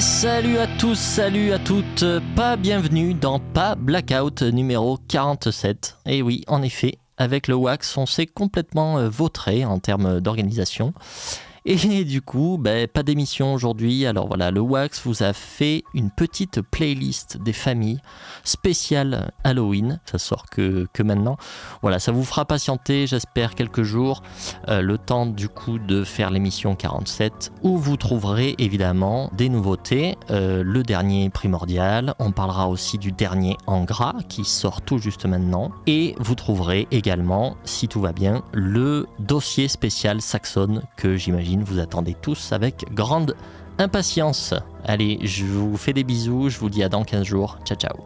Salut à tous, salut à toutes, pas bienvenue dans Pas Blackout numéro 47. Et oui, en effet, avec le Wax, on s'est complètement euh, vautré en termes d'organisation. Et du coup, ben, pas d'émission aujourd'hui. Alors voilà, le Wax vous a fait une petite playlist des familles spéciale Halloween. Ça sort que, que maintenant. Voilà, ça vous fera patienter, j'espère, quelques jours. euh, le temps du coup de faire l'émission 47 où vous trouverez évidemment des nouveautés. Euh, le dernier primordial. On parlera aussi du dernier en gras qui sort tout juste maintenant. Et vous trouverez également, si tout va bien, le dossier spécial Saxon que j'imagine vous attendez tous avec grande impatience. Allez, je vous fais des bisous, je vous dis à dans 15 jours. Ciao ciao.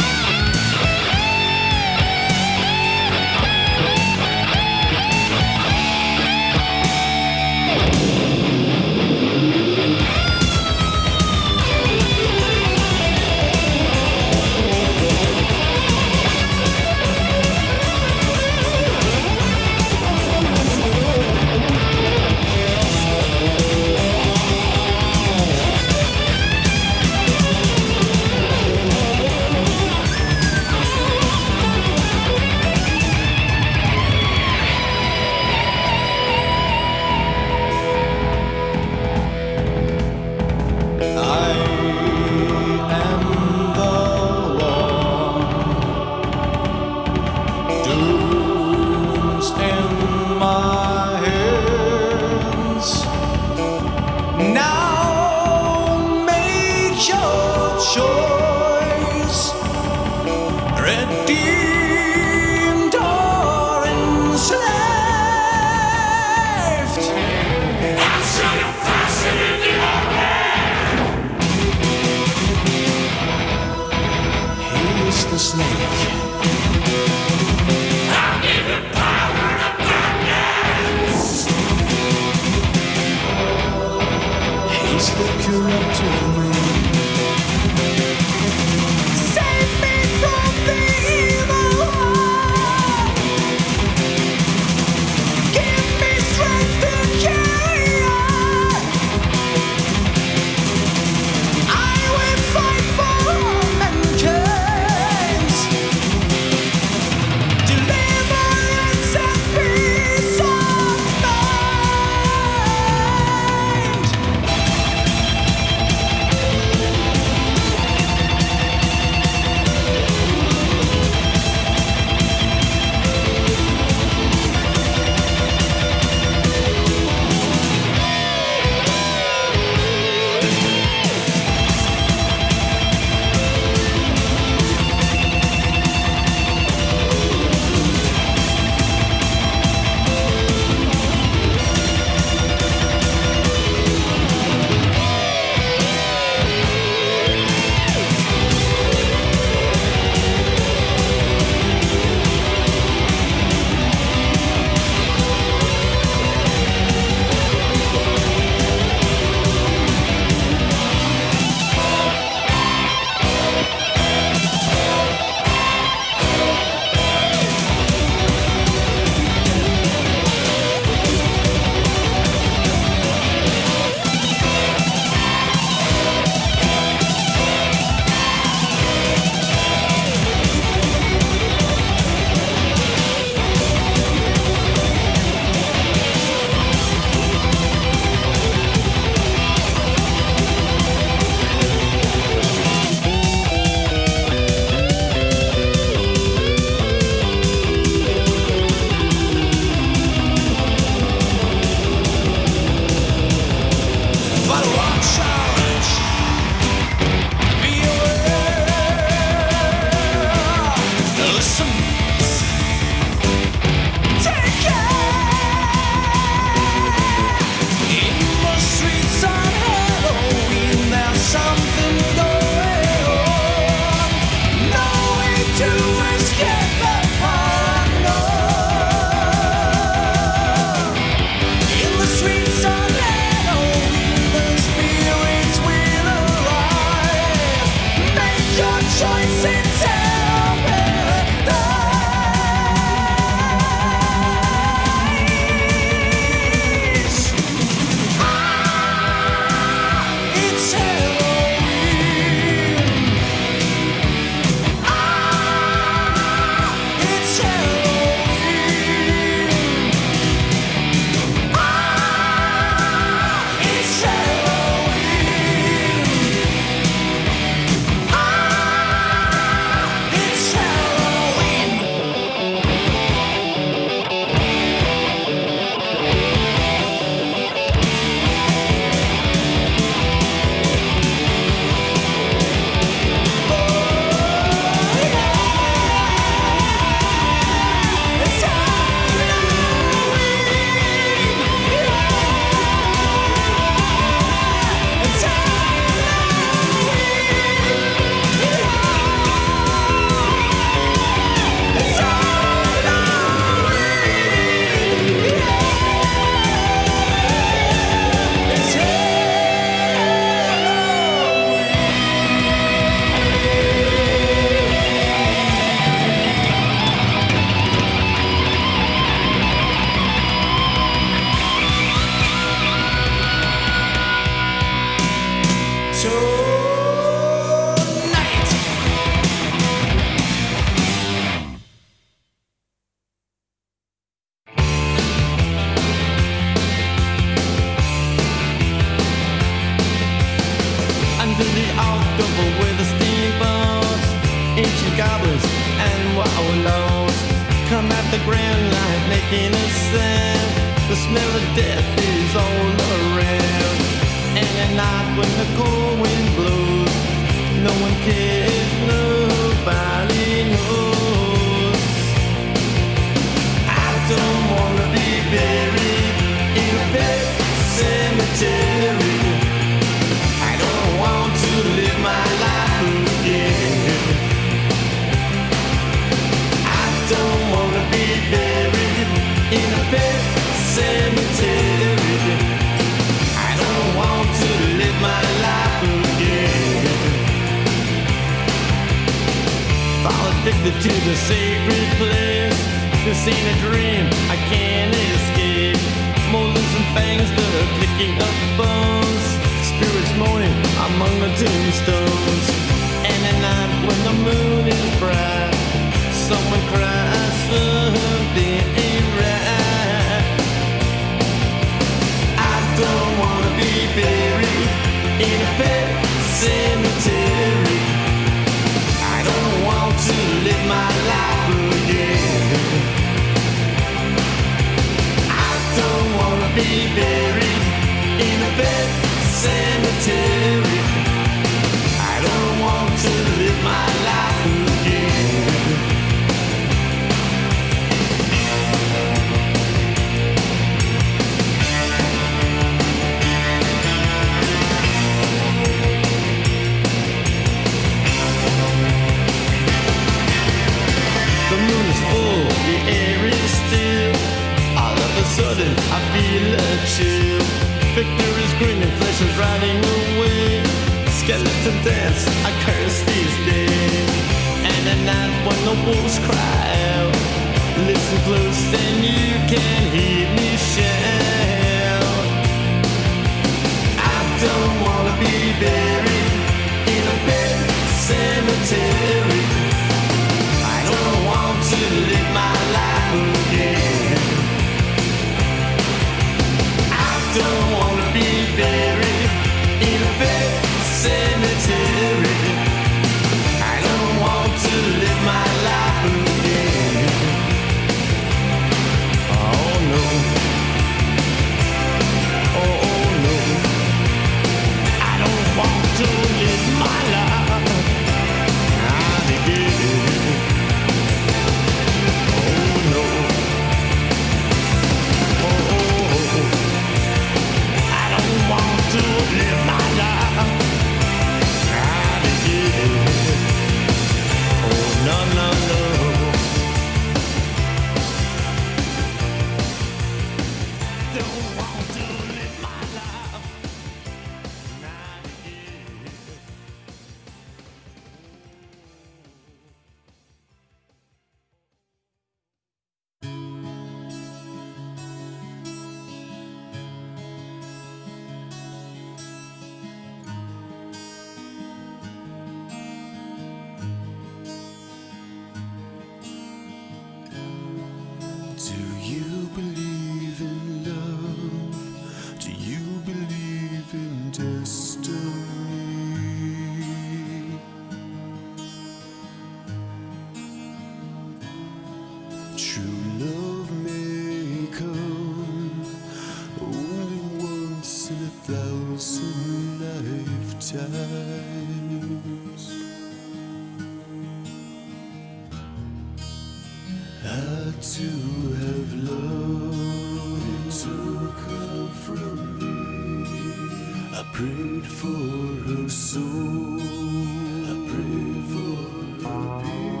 I prayed for her soul. I prayed for her peace.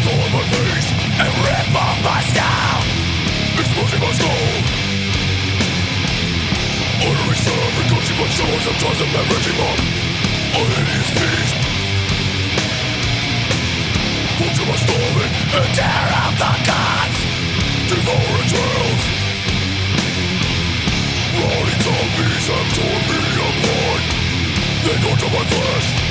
My face and rip off my scalp Exposing my skull Honoring serve my shores I'm trying to my stomach and tear out the guts zombies have torn me apart They go my flesh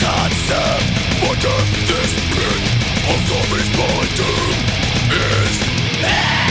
concept Under this pit of zombies, doom is